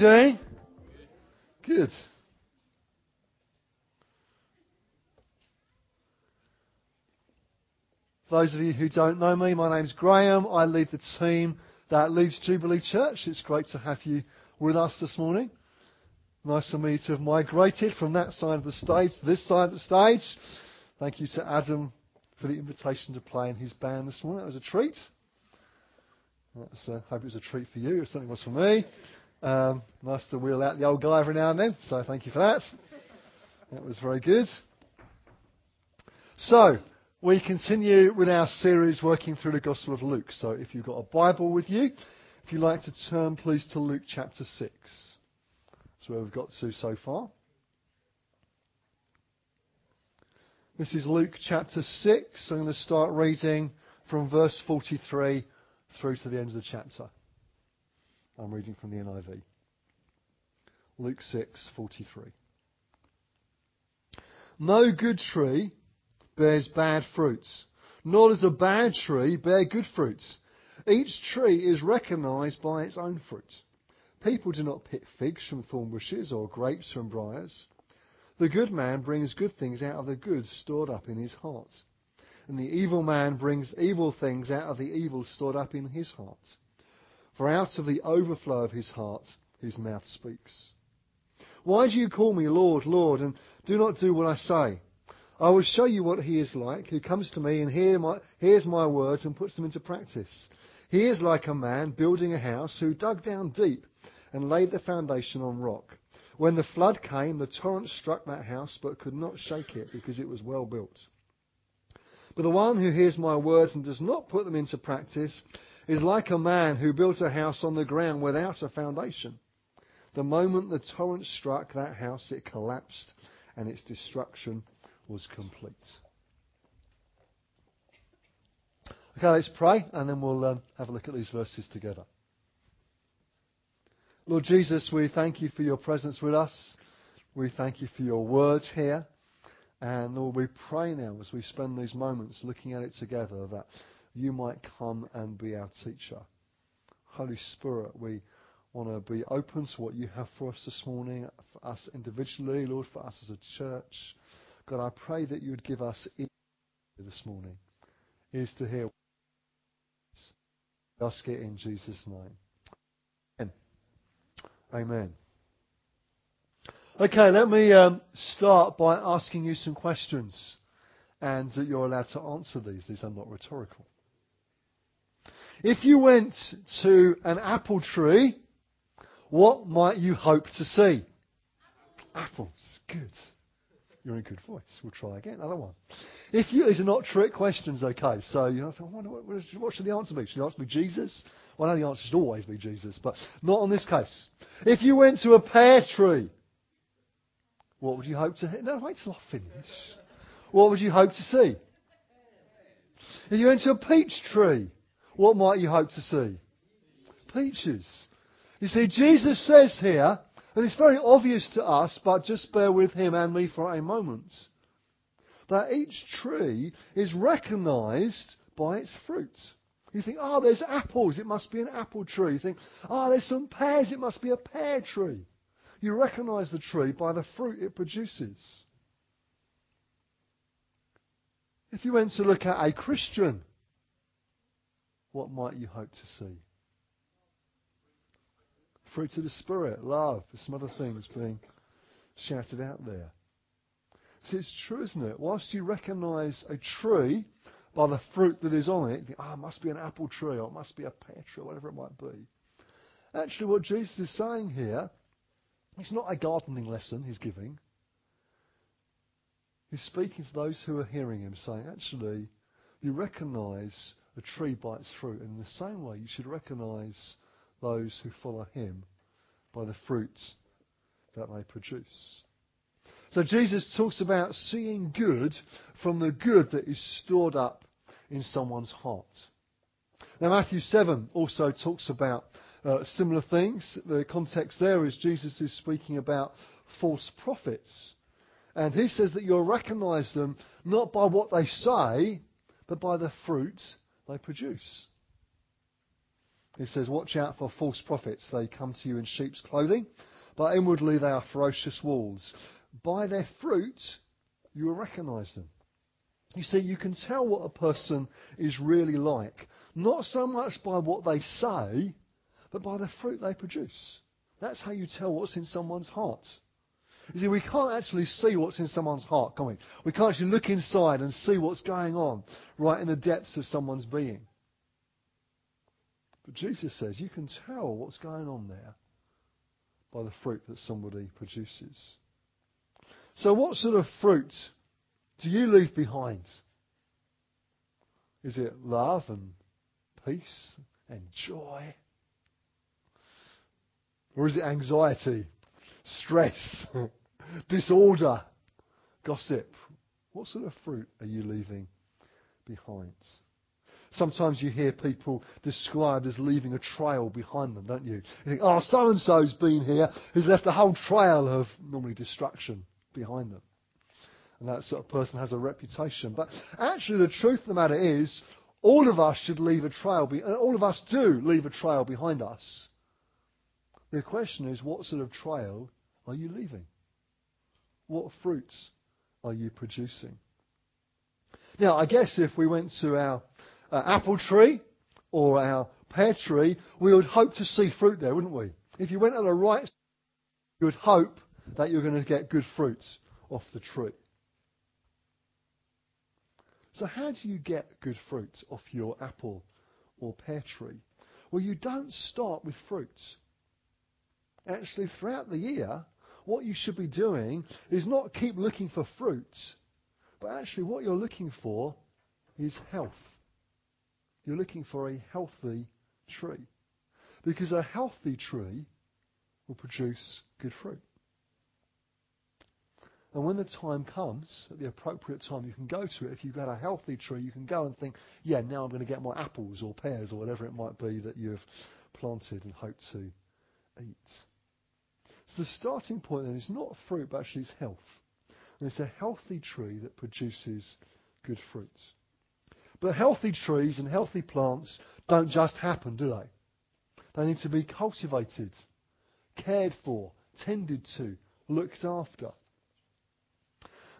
How? Good. Those of you who don't know me, my name's Graham. I lead the team that leads Jubilee Church. It's great to have you with us this morning. Nice for me to have migrated from that side of the stage to this side of the stage. Thank you to Adam for the invitation to play in his band this morning. That was a treat. That's, uh, hope it was a treat for you. It certainly was for me. Um, nice to wheel out the old guy every now and then. So thank you for that. That was very good. So, we continue with our series working through the Gospel of Luke. So if you've got a Bible with you, if you'd like to turn please to Luke chapter 6. That's where we've got to so far. This is Luke chapter 6. I'm going to start reading from verse 43 through to the end of the chapter. I'm reading from the NIV. Luke 6:43. No good tree bears bad fruits, nor does a bad tree bear good fruits. Each tree is recognized by its own fruit. People do not pick figs from thorn bushes or grapes from briars. The good man brings good things out of the good stored up in his heart. And the evil man brings evil things out of the evil stored up in his heart. For out of the overflow of his heart, his mouth speaks. Why do you call me Lord, Lord, and do not do what I say? I will show you what he is like, who comes to me and hear my, hears my words and puts them into practice. He is like a man building a house who dug down deep and laid the foundation on rock. When the flood came, the torrent struck that house but could not shake it because it was well built. But the one who hears my words and does not put them into practice is like a man who built a house on the ground without a foundation. The moment the torrent struck that house, it collapsed and its destruction was complete. Okay, let's pray and then we'll um, have a look at these verses together. Lord Jesus, we thank you for your presence with us. We thank you for your words here. And Lord, we pray now as we spend these moments looking at it together that you might come and be our teacher. Holy Spirit, we want to be open to what you have for us this morning, for us individually, Lord, for us as a church. God, I pray that you would give us ears this morning, ears to hear. Ask it in Jesus' name. Amen. Amen. Okay, let me um, start by asking you some questions, and that you're allowed to answer these. These are not rhetorical. If you went to an apple tree, what might you hope to see? Apples. Good. You're in good voice. We'll try again. Another one. If you, these are not trick questions, okay? So you know, what, what should the answer be? Should the answer be Jesus? Well, I know the answer should always be Jesus, but not on this case. If you went to a pear tree, what would you hope to? No, wait till I finish. What would you hope to see? If you went to a peach tree, what might you hope to see? Peaches. You see, Jesus says here, and it's very obvious to us, but just bear with him and me for a moment, that each tree is recognized by its fruit. You think, oh, there's apples, it must be an apple tree. You think, oh, there's some pears, it must be a pear tree. You recognize the tree by the fruit it produces. If you went to look at a Christian, what might you hope to see? Fruits of the Spirit, love, some other things being shouted out there. See, it's true, isn't it? Whilst you recognize a tree by the fruit that is on it, think, oh, it must be an apple tree or it must be a pear tree, or whatever it might be. Actually, what Jesus is saying here, it's not a gardening lesson he's giving. He's speaking to those who are hearing him, saying, actually, you recognize a tree by its fruit. In the same way, you should recognize those who follow him by the fruit that they produce. So Jesus talks about seeing good from the good that is stored up in someone's heart. Now Matthew 7 also talks about uh, similar things. The context there is Jesus is speaking about false prophets. And he says that you'll recognize them not by what they say, but by the fruit they produce. He says, Watch out for false prophets. They come to you in sheep's clothing, but inwardly they are ferocious wolves. By their fruit, you will recognize them. You see, you can tell what a person is really like, not so much by what they say, but by the fruit they produce. That's how you tell what's in someone's heart. You see, we can't actually see what's in someone's heart, can we? We can't actually look inside and see what's going on right in the depths of someone's being. But Jesus says you can tell what's going on there by the fruit that somebody produces. So, what sort of fruit do you leave behind? Is it love and peace and joy? Or is it anxiety, stress, disorder, gossip? What sort of fruit are you leaving behind? Sometimes you hear people described as leaving a trail behind them, don't you? You think, oh, so and so's been here, he's left a whole trail of normally destruction behind them. And that sort of person has a reputation. But actually, the truth of the matter is, all of us should leave a trail, be- uh, all of us do leave a trail behind us. The question is, what sort of trail are you leaving? What fruits are you producing? Now, I guess if we went to our uh, apple tree or our pear tree, we would hope to see fruit there, wouldn't we? If you went on the right, you would hope that you're going to get good fruits off the tree. So, how do you get good fruit off your apple or pear tree? Well, you don't start with fruits. Actually, throughout the year, what you should be doing is not keep looking for fruits, but actually, what you're looking for is health. You're looking for a healthy tree. Because a healthy tree will produce good fruit. And when the time comes, at the appropriate time, you can go to it. If you've got a healthy tree, you can go and think, yeah, now I'm going to get my apples or pears or whatever it might be that you've planted and hope to eat. So the starting point then is not fruit, but actually it's health. And it's a healthy tree that produces good fruits. But healthy trees and healthy plants don't just happen, do they? They need to be cultivated, cared for, tended to, looked after.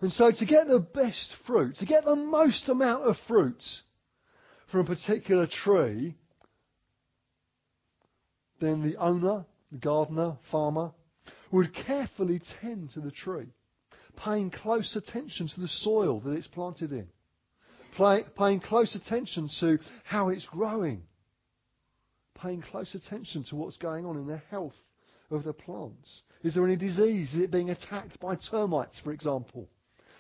And so to get the best fruit, to get the most amount of fruit from a particular tree, then the owner, the gardener, farmer, would carefully tend to the tree, paying close attention to the soil that it's planted in Play, paying close attention to how it's growing, paying close attention to what's going on in the health of the plants. Is there any disease? Is it being attacked by termites, for example?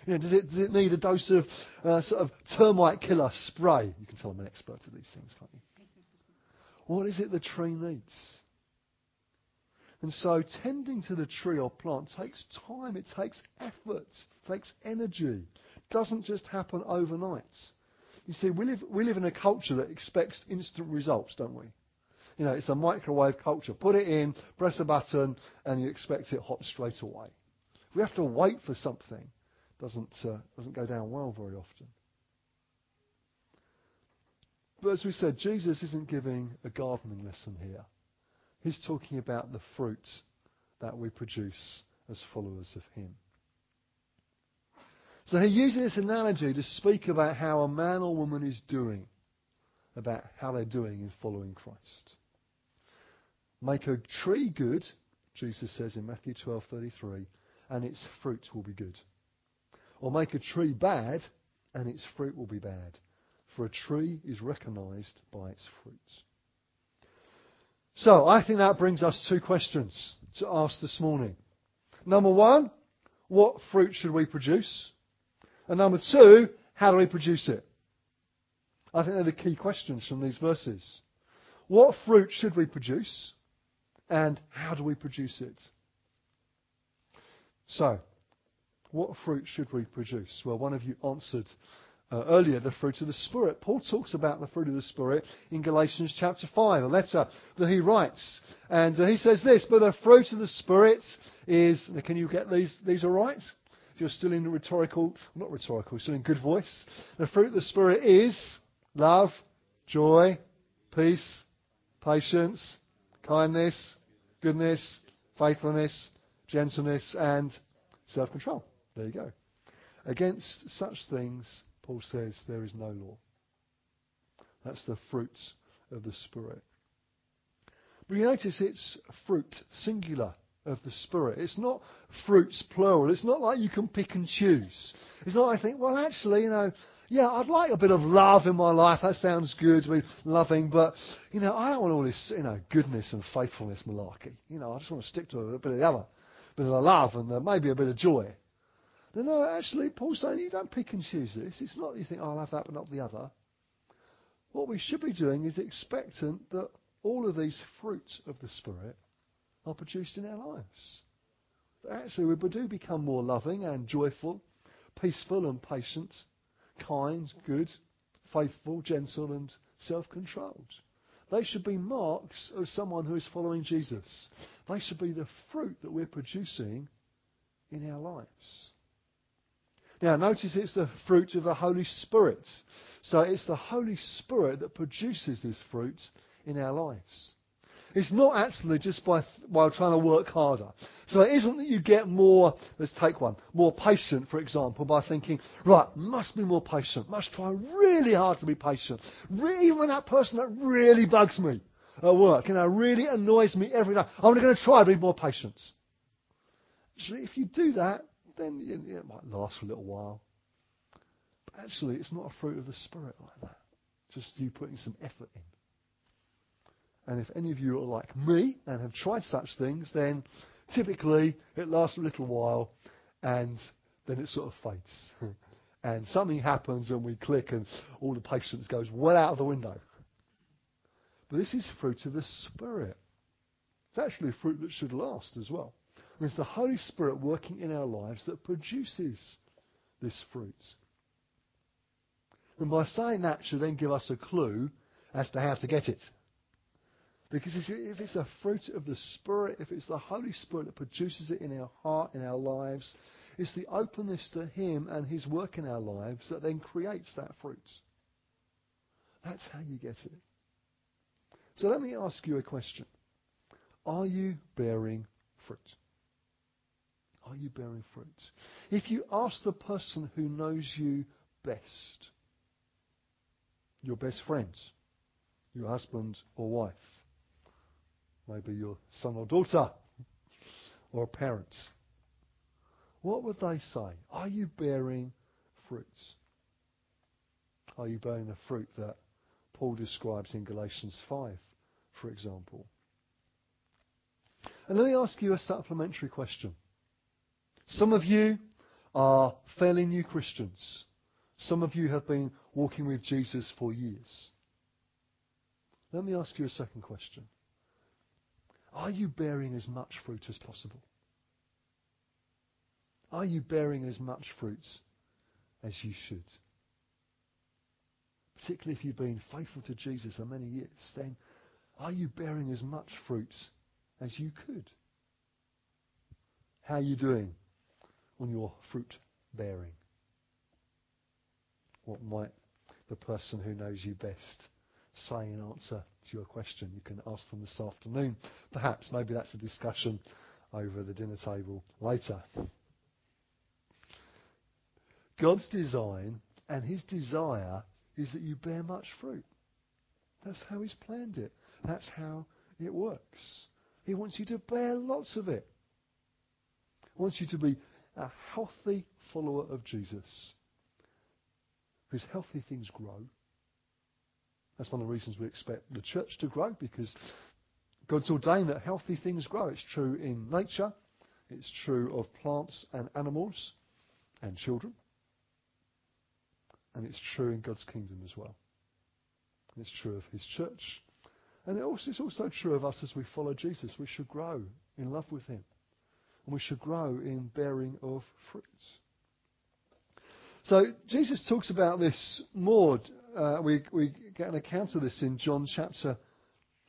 You know, does, it, does it need a dose of uh, sort of termite killer spray? You can tell I'm an expert at these things, can't you? What is it the tree needs? And so tending to the tree or plant takes time, it takes effort, it takes energy. It doesn't just happen overnight. You see, we live, we live in a culture that expects instant results, don't we? You know, it's a microwave culture. Put it in, press a button, and you expect it hot straight away. We have to wait for something, it doesn't, uh, doesn't go down well very often. But as we said, Jesus isn't giving a gardening lesson here. He's talking about the fruit that we produce as followers of Him. So he uses this analogy to speak about how a man or woman is doing, about how they're doing in following Christ. Make a tree good, Jesus says in Matthew 12:33, and its fruit will be good. Or make a tree bad, and its fruit will be bad. For a tree is recognized by its fruits. So I think that brings us two questions to ask this morning. Number one, what fruit should we produce? And number two, how do we produce it? I think they're the key questions from these verses. What fruit should we produce? And how do we produce it? So, what fruit should we produce? Well, one of you answered uh, earlier the fruit of the Spirit. Paul talks about the fruit of the Spirit in Galatians chapter 5, a letter that he writes. And uh, he says this, but the fruit of the Spirit is, can you get these, these all right? If you're still in the rhetorical, not rhetorical, still in good voice. The fruit of the Spirit is love, joy, peace, patience, kindness, goodness, faithfulness, gentleness, and self-control. There you go. Against such things Paul says there is no law. That's the fruits of the Spirit. But you notice it's fruit, singular, of the Spirit. It's not fruits, plural. It's not like you can pick and choose. It's not like I think, well, actually, you know, yeah, I'd like a bit of love in my life. That sounds good to be loving, but, you know, I don't want all this, you know, goodness and faithfulness malarkey. You know, I just want to stick to a bit of the other, a bit of the love and uh, maybe a bit of joy. No, no, actually, Paul's saying you don't pick and choose this. It's not that you think, oh, I'll have that but not the other. What we should be doing is expectant that all of these fruits of the Spirit are produced in our lives. Actually, we do become more loving and joyful, peaceful and patient, kind, good, faithful, gentle, and self controlled. They should be marks of someone who is following Jesus. They should be the fruit that we're producing in our lives. Now, notice it's the fruit of the Holy Spirit. So it's the Holy Spirit that produces this fruit in our lives. It's not actually just by while trying to work harder. So it isn't that you get more, let's take one, more patient, for example, by thinking, right, must be more patient, must try really hard to be patient. Even when that person that really bugs me at work, you know, really annoys me every day, I'm only going to try to be more patient. Actually, if you do that, then it might last for a little while. But actually, it's not a fruit of the Spirit like that. Just you putting some effort in. And if any of you are like me and have tried such things, then typically it lasts a little while and then it sort of fades. and something happens and we click and all the patience goes well out of the window. But this is fruit of the Spirit. It's actually fruit that should last as well. It's the Holy Spirit working in our lives that produces this fruit. And by saying that should then give us a clue as to how to get it. Because if it's a fruit of the Spirit, if it's the Holy Spirit that produces it in our heart, in our lives, it's the openness to Him and His work in our lives that then creates that fruit. That's how you get it. So let me ask you a question. Are you bearing fruit? Are you bearing fruit? If you ask the person who knows you best, your best friends, your husband or wife, maybe your son or daughter, or parents, what would they say? Are you bearing fruits? Are you bearing the fruit that Paul describes in Galatians 5, for example? And let me ask you a supplementary question. Some of you are fairly new Christians. Some of you have been walking with Jesus for years. Let me ask you a second question. Are you bearing as much fruit as possible? Are you bearing as much fruit as you should? Particularly if you've been faithful to Jesus for many years, then are you bearing as much fruit as you could? How are you doing on your fruit bearing? What might the person who knows you best say in answer to your question? You can ask them this afternoon. Perhaps, maybe that's a discussion over the dinner table later. God's design and His desire is that you bear much fruit. That's how He's planned it. That's how it works. He wants you to bear lots of it. He wants you to be a healthy follower of Jesus. Because healthy things grow. That's one of the reasons we expect the church to grow, because God's ordained that healthy things grow. It's true in nature, it's true of plants and animals and children, and it's true in God's kingdom as well. It's true of His church, and it also, it's also true of us as we follow Jesus. We should grow in love with Him and we should grow in bearing of fruits. So Jesus talks about this more. Uh, we, we get an account of this in John chapter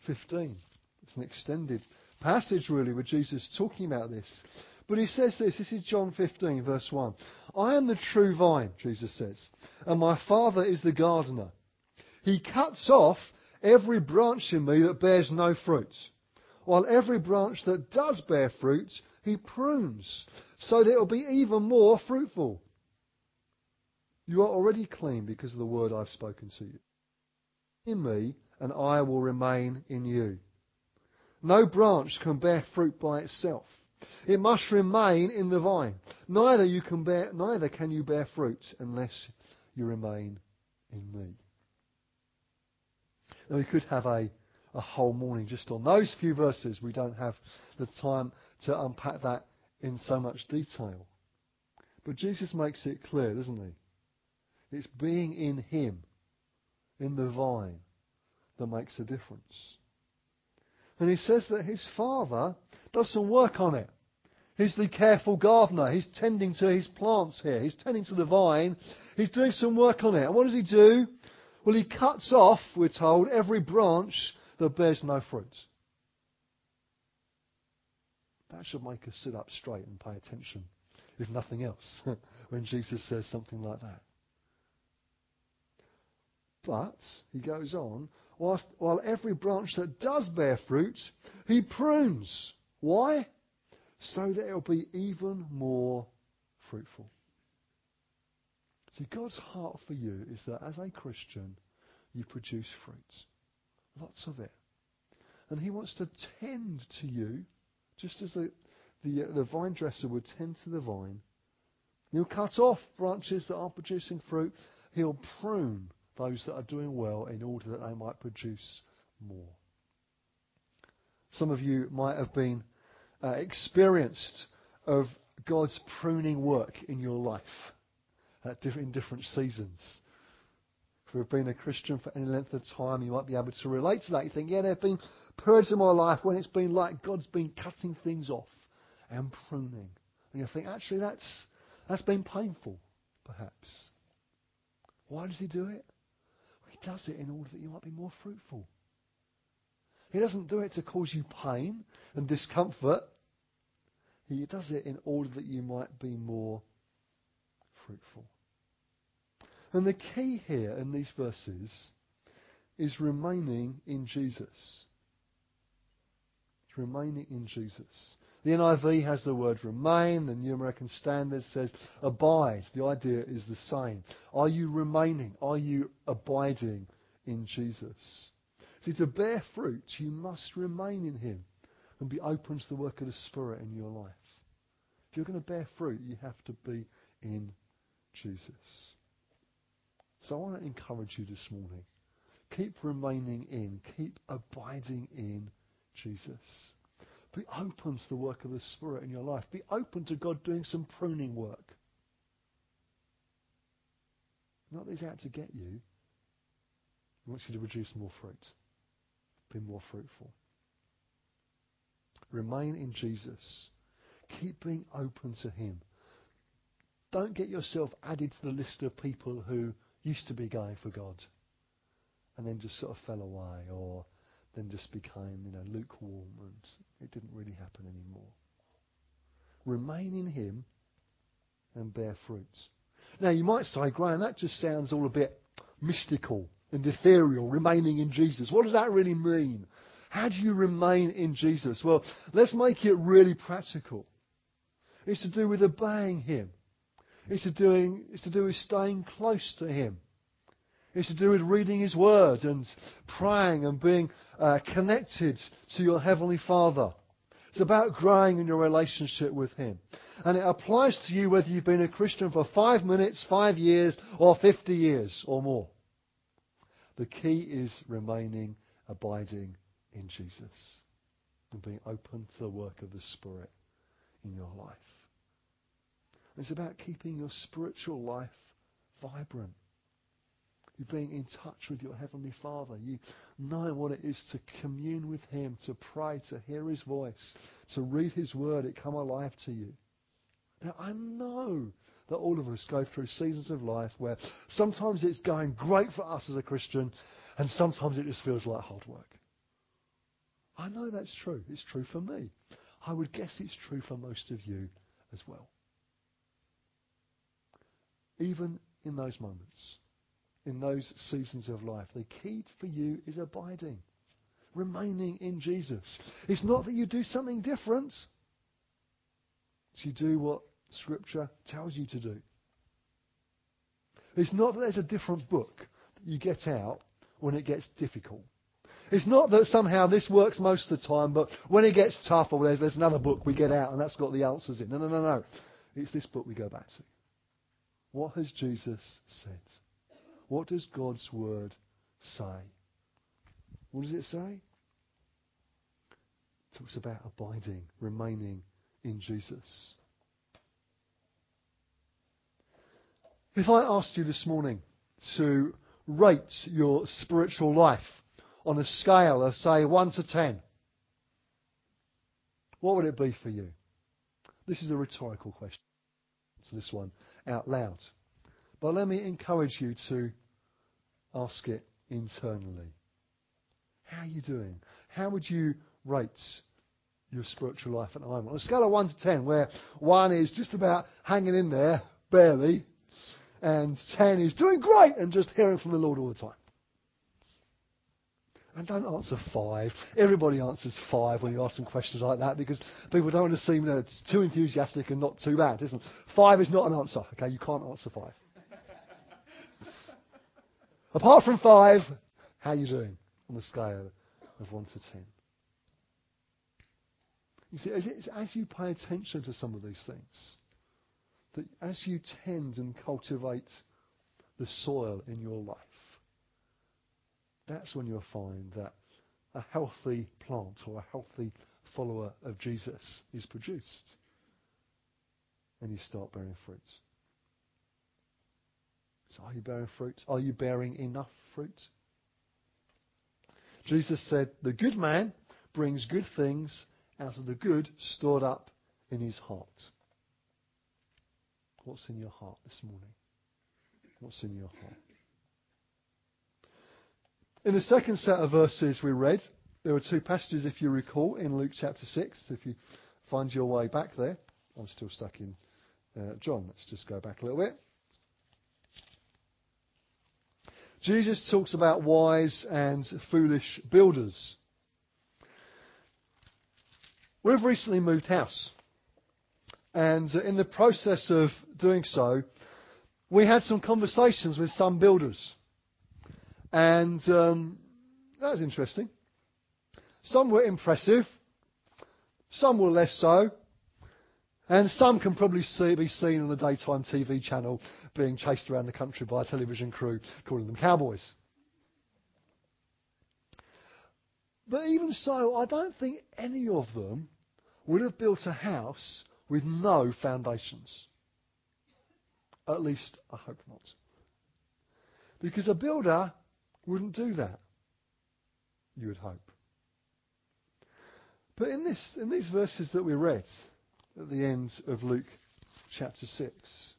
15. It's an extended passage, really, with Jesus talking about this. But he says this, this is John 15, verse 1. I am the true vine, Jesus says, and my Father is the gardener. He cuts off every branch in me that bears no fruit, while every branch that does bear fruit, he prunes, so that it will be even more fruitful. You are already clean because of the word I've spoken to you. In me, and I will remain in you. No branch can bear fruit by itself. It must remain in the vine. Neither you can bear, neither can you bear fruit unless you remain in me. Now we could have a, a whole morning just on those few verses. We don't have the time to unpack that in so much detail. But Jesus makes it clear, doesn't he? It's being in him, in the vine, that makes a difference. And he says that his father does some work on it. He's the careful gardener. He's tending to his plants here. He's tending to the vine. He's doing some work on it. And what does he do? Well, he cuts off, we're told, every branch that bears no fruit. That should make us sit up straight and pay attention, if nothing else, when Jesus says something like that. But, he goes on, whilst, while every branch that does bear fruit, he prunes. Why? So that it will be even more fruitful. See, God's heart for you is that as a Christian, you produce fruit. Lots of it. And He wants to tend to you, just as the, the, uh, the vine dresser would tend to the vine. He'll cut off branches that aren't producing fruit. He'll prune those that are doing well in order that they might produce more. Some of you might have been uh, experienced of God's pruning work in your life in different seasons. If you've been a Christian for any length of time, you might be able to relate to that. You think, yeah, there have been periods in my life when it's been like God's been cutting things off and pruning. And you think, actually, that's, that's been painful, perhaps. Why does he do it? He does it in order that you might be more fruitful. He doesn't do it to cause you pain and discomfort. He does it in order that you might be more fruitful. And the key here in these verses is remaining in Jesus. Remaining in Jesus. The NIV has the word remain. The New American Standard says abide. The idea is the same. Are you remaining? Are you abiding in Jesus? See, to bear fruit, you must remain in Him and be open to the work of the Spirit in your life. If you're going to bear fruit, you have to be in Jesus. So I want to encourage you this morning. Keep remaining in, keep abiding in Jesus. Be open to the work of the Spirit in your life. Be open to God doing some pruning work. Not that He's out to get you. He wants you to produce more fruit. Be more fruitful. Remain in Jesus. Keep being open to Him. Don't get yourself added to the list of people who used to be going for God and then just sort of fell away or then just became, you know, lukewarm and it didn't really happen anymore. Remain in Him and bear fruits. Now you might say, Graham, that just sounds all a bit mystical and ethereal, remaining in Jesus. What does that really mean? How do you remain in Jesus? Well, let's make it really practical. It's to do with obeying Him. It's to, doing, it's to do with staying close to Him. It's to do with reading His Word and praying and being uh, connected to your Heavenly Father. It's about growing in your relationship with Him. And it applies to you whether you've been a Christian for five minutes, five years, or 50 years or more. The key is remaining abiding in Jesus and being open to the work of the Spirit in your life. It's about keeping your spiritual life vibrant. You being in touch with your Heavenly Father. You knowing what it is to commune with Him, to pray, to hear His voice, to read His Word, it come alive to you. Now, I know that all of us go through seasons of life where sometimes it's going great for us as a Christian and sometimes it just feels like hard work. I know that's true. It's true for me. I would guess it's true for most of you as well. Even in those moments, in those seasons of life, the key for you is abiding, remaining in Jesus. It's not that you do something different. It's you do what Scripture tells you to do. It's not that there's a different book that you get out when it gets difficult. It's not that somehow this works most of the time, but when it gets tough or there's, there's another book we get out and that's got the answers in. No, no, no, no. It's this book we go back to. What has Jesus said? What does God's word say? What does it say? It talks about abiding, remaining in Jesus. If I asked you this morning to rate your spiritual life on a scale of, say, 1 to 10, what would it be for you? This is a rhetorical question. Answer this one out loud. But let me encourage you to ask it internally. How are you doing? How would you rate your spiritual life at the moment? On a scale of 1 to 10, where 1 is just about hanging in there, barely, and 10 is doing great and just hearing from the Lord all the time. And don't answer five. Everybody answers five when you ask them questions like that because people don't want to seem you know, too enthusiastic and not too bad, isn't it? Five is not an answer. Okay, you can't answer five. Apart from five, how are you doing on the scale of one to ten? You see, it's as you pay attention to some of these things, that as you tend and cultivate the soil in your life, that's when you'll find that a healthy plant or a healthy follower of Jesus is produced. And you start bearing fruit. So are you bearing fruit? Are you bearing enough fruit? Jesus said, The good man brings good things out of the good stored up in his heart. What's in your heart this morning? What's in your heart? In the second set of verses we read, there were two passages, if you recall, in Luke chapter 6. If you find your way back there, I'm still stuck in uh, John. Let's just go back a little bit. Jesus talks about wise and foolish builders. We've recently moved house. And in the process of doing so, we had some conversations with some builders. And um, that was interesting. Some were impressive, some were less so, and some can probably see, be seen on the daytime TV channel being chased around the country by a television crew calling them cowboys. But even so, I don't think any of them would have built a house with no foundations. At least, I hope not. Because a builder wouldn't do that. You would hope. But in, this, in these verses that we read at the end of Luke chapter 6,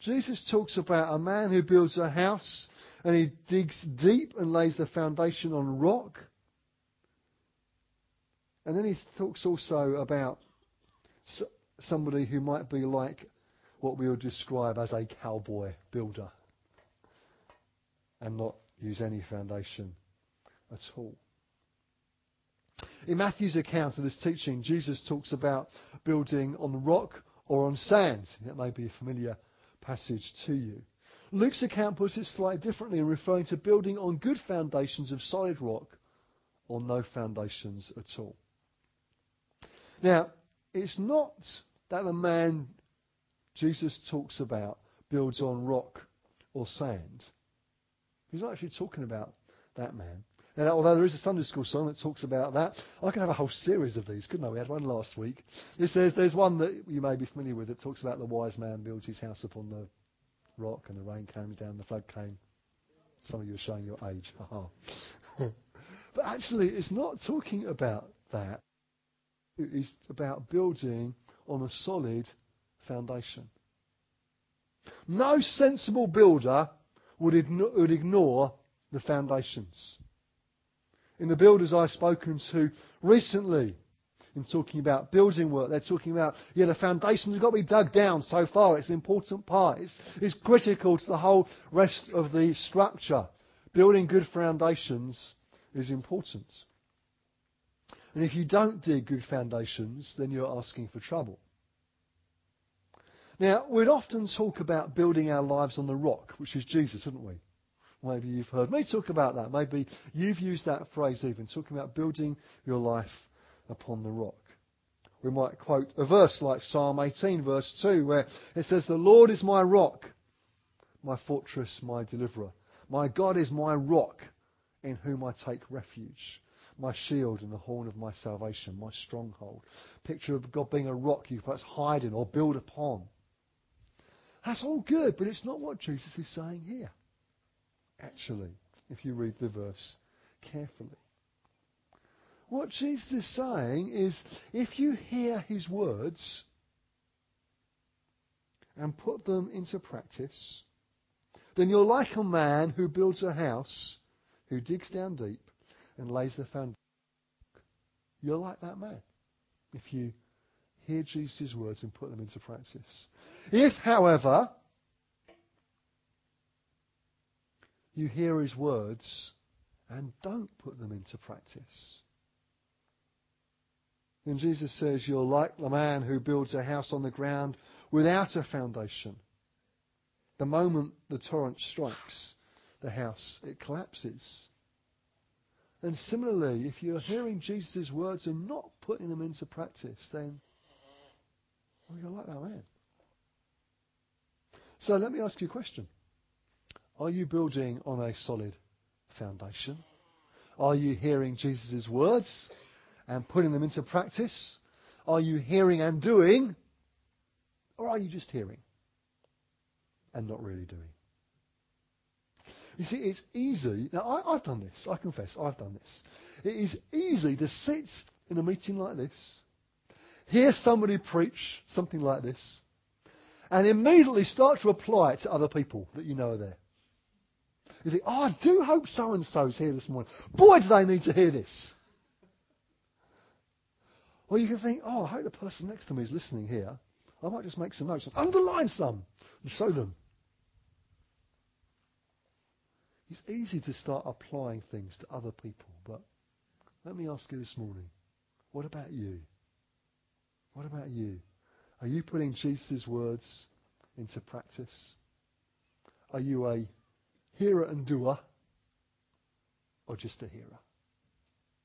Jesus talks about a man who builds a house and he digs deep and lays the foundation on rock. And then he talks also about somebody who might be like what we would describe as a cowboy builder and not use any foundation at all. In Matthew's account of this teaching, Jesus talks about building on rock or on sand. That may be a familiar passage to you. Luke's account puts it slightly differently in referring to building on good foundations of solid rock or no foundations at all. Now, it's not that the man Jesus talks about builds on rock or sand. He's not actually talking about that man. Although there is a Sunday school song that talks about that, I could have a whole series of these, couldn't I? We had one last week. This, there's, there's one that you may be familiar with that talks about the wise man builds his house upon the rock and the rain came down, the flood came. Some of you are showing your age. but actually, it's not talking about that. It's about building on a solid foundation. No sensible builder would ignore, the foundations. In the builders I've spoken to recently, in talking about building work, they're talking about, yeah, the foundations have got to be dug down so far. It's an important part. It's, it's critical to the whole rest of the structure. Building good foundations is important. And if you don't dig good foundations, then you're asking for trouble. Now, we'd often talk about building our lives on the rock, which is Jesus, wouldn't we? Maybe you've heard me talk about that. Maybe you've used that phrase even, talking about building your life upon the rock. We might quote a verse like Psalm 18, verse 2, where it says, The Lord is my rock, my fortress, my deliverer. My God is my rock in whom I take refuge my shield and the horn of my salvation, my stronghold. Picture of God being a rock you perhaps hide in or build upon. That's all good, but it's not what Jesus is saying here. Actually, if you read the verse carefully. What Jesus is saying is if you hear his words and put them into practice, then you're like a man who builds a house, who digs down deep, and lays the foundation. You're like that man if you hear Jesus' words and put them into practice. If, however, you hear his words and don't put them into practice, then Jesus says you're like the man who builds a house on the ground without a foundation. The moment the torrent strikes the house, it collapses. And similarly, if you're hearing Jesus' words and not putting them into practice, then well, you're like that man. So let me ask you a question. Are you building on a solid foundation? Are you hearing Jesus' words and putting them into practice? Are you hearing and doing? Or are you just hearing and not really doing? You see, it's easy. Now, I, have done this. I confess, I've done this. It is easy to sit in a meeting like this, hear somebody preach something like this, and immediately start to apply it to other people that you know are there. You think, oh, I do hope so and so's here this morning. Boy, do they need to hear this. Or you can think, oh, I hope the person next to me is listening here. I might just make some notes and underline some and show them. It's easy to start applying things to other people, but let me ask you this morning what about you? What about you? Are you putting Jesus' words into practice? Are you a hearer and doer or just a hearer?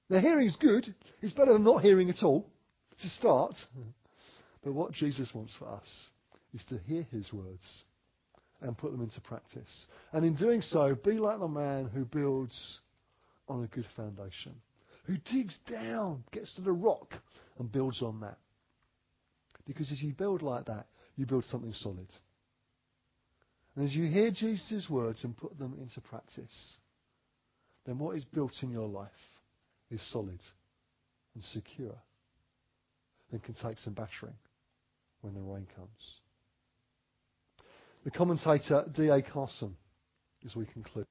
Now, hearing is good. It's better than not hearing at all to start. But what Jesus wants for us is to hear his words and put them into practice. And in doing so, be like the man who builds on a good foundation, who digs down, gets to the rock, and builds on that. Because as you build like that, you build something solid. And as you hear Jesus' words and put them into practice, then what is built in your life is solid and secure and can take some battering when the rain comes. The commentator D.A. Carson, as we conclude.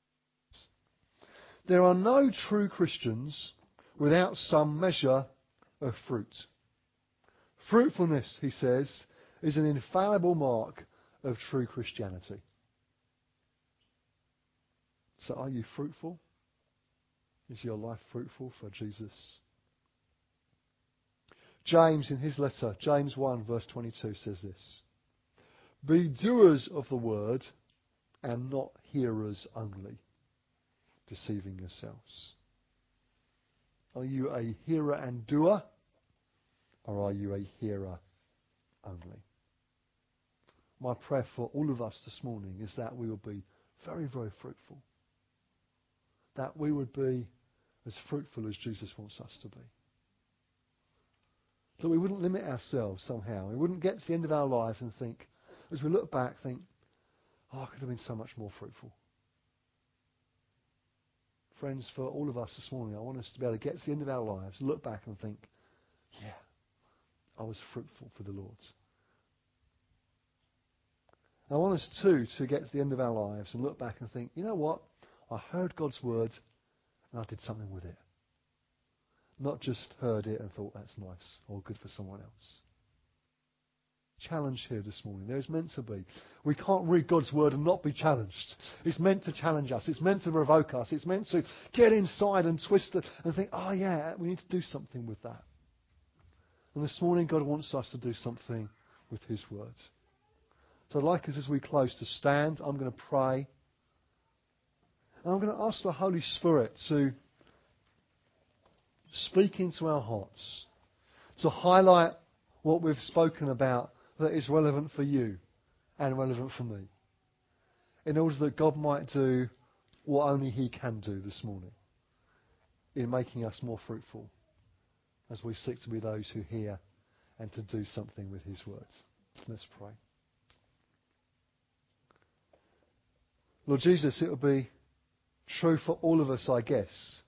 There are no true Christians without some measure of fruit. Fruitfulness, he says, is an infallible mark of true Christianity. So are you fruitful? Is your life fruitful for Jesus? James, in his letter, James 1, verse 22, says this be doers of the word and not hearers only, deceiving yourselves. Are you a hearer and doer, or are you a hearer only? My prayer for all of us this morning is that we will be very, very fruitful. That we would be as fruitful as Jesus wants us to be. That we wouldn't limit ourselves somehow. We wouldn't get to the end of our lives and think, as we look back, think, oh, I could have been so much more fruitful. Friends, for all of us this morning, I want us to be able to get to the end of our lives, look back and think, yeah, I was fruitful for the Lord. I want us too to get to the end of our lives and look back and think, you know what? I heard God's word and I did something with it. Not just heard it and thought that's nice or good for someone else. Challenge here this morning. There's meant to be. We can't read God's word and not be challenged. It's meant to challenge us. It's meant to provoke us. It's meant to get inside and twist it and think, oh yeah, we need to do something with that. And this morning, God wants us to do something with His Word. So I'd like us as we close to stand. I'm going to pray. And I'm going to ask the Holy Spirit to speak into our hearts, to highlight what we've spoken about that is relevant for you and relevant for me, in order that God might do what only He can do this morning in making us more fruitful as we seek to be those who hear and to do something with his words. Let's pray. Lord Jesus, it would be true for all of us, I guess,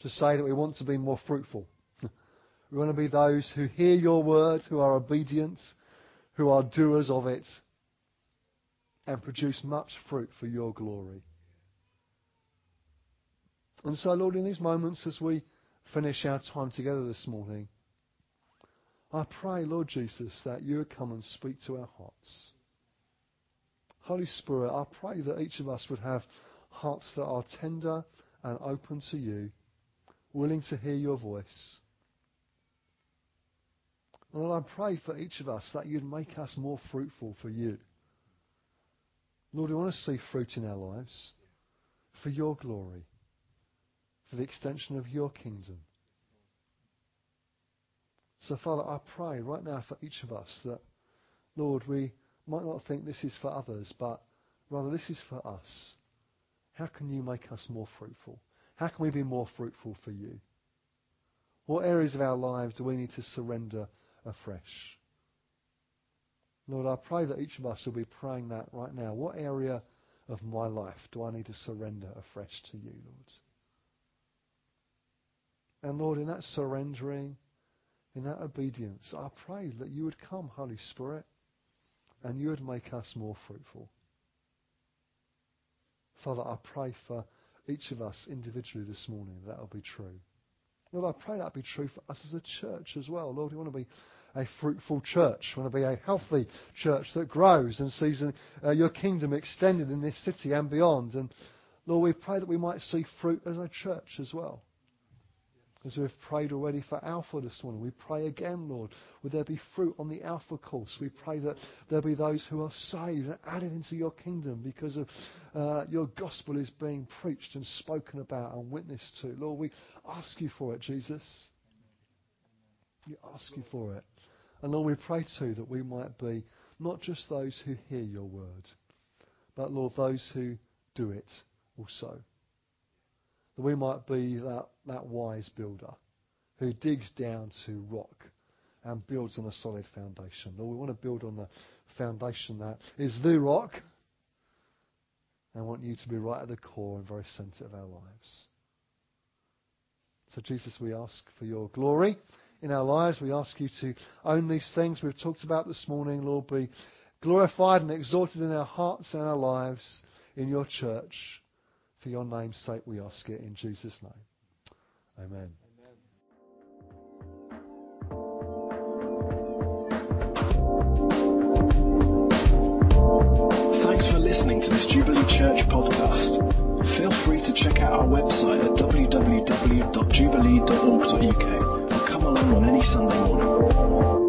to say that we want to be more fruitful. we want to be those who hear your word, who are obedient, who are doers of it, and produce much fruit for your glory. And so, Lord, in these moments as we finish our time together this morning, I pray, Lord Jesus, that you would come and speak to our hearts. Holy Spirit, I pray that each of us would have hearts that are tender and open to you, willing to hear your voice. And Lord, I pray for each of us that you'd make us more fruitful for you. Lord, we want to see fruit in our lives for your glory for the extension of your kingdom. So, Father, I pray right now for each of us that, Lord, we might not think this is for others, but rather this is for us. How can you make us more fruitful? How can we be more fruitful for you? What areas of our lives do we need to surrender afresh? Lord, I pray that each of us will be praying that right now. What area of my life do I need to surrender afresh to you, Lord? And Lord, in that surrendering, in that obedience, I pray that you would come, Holy Spirit, and you would make us more fruitful. Father, I pray for each of us individually this morning that will be true. Lord, I pray that be true for us as a church as well. Lord, we want to be a fruitful church. We want to be a healthy church that grows and sees uh, your kingdom extended in this city and beyond. And Lord, we pray that we might see fruit as a church as well. As we've prayed already for Alpha this morning, we pray again, Lord, would there be fruit on the Alpha course? We pray that there be those who are saved and added into your kingdom because of uh, your gospel is being preached and spoken about and witnessed to. Lord, we ask you for it, Jesus. We ask you for it. And Lord, we pray too that we might be not just those who hear your word, but Lord, those who do it also that we might be that, that wise builder who digs down to rock and builds on a solid foundation. Lord, we want to build on the foundation that is the rock. I want you to be right at the core and very centre of our lives. So, Jesus, we ask for your glory in our lives. We ask you to own these things we've talked about this morning. Lord, be glorified and exalted in our hearts and our lives in your church. For your name's sake, we ask it in Jesus' name. Amen. Thanks for listening to this Jubilee Church podcast. Feel free to check out our website at www.jubilee.org.uk or come along on any Sunday morning.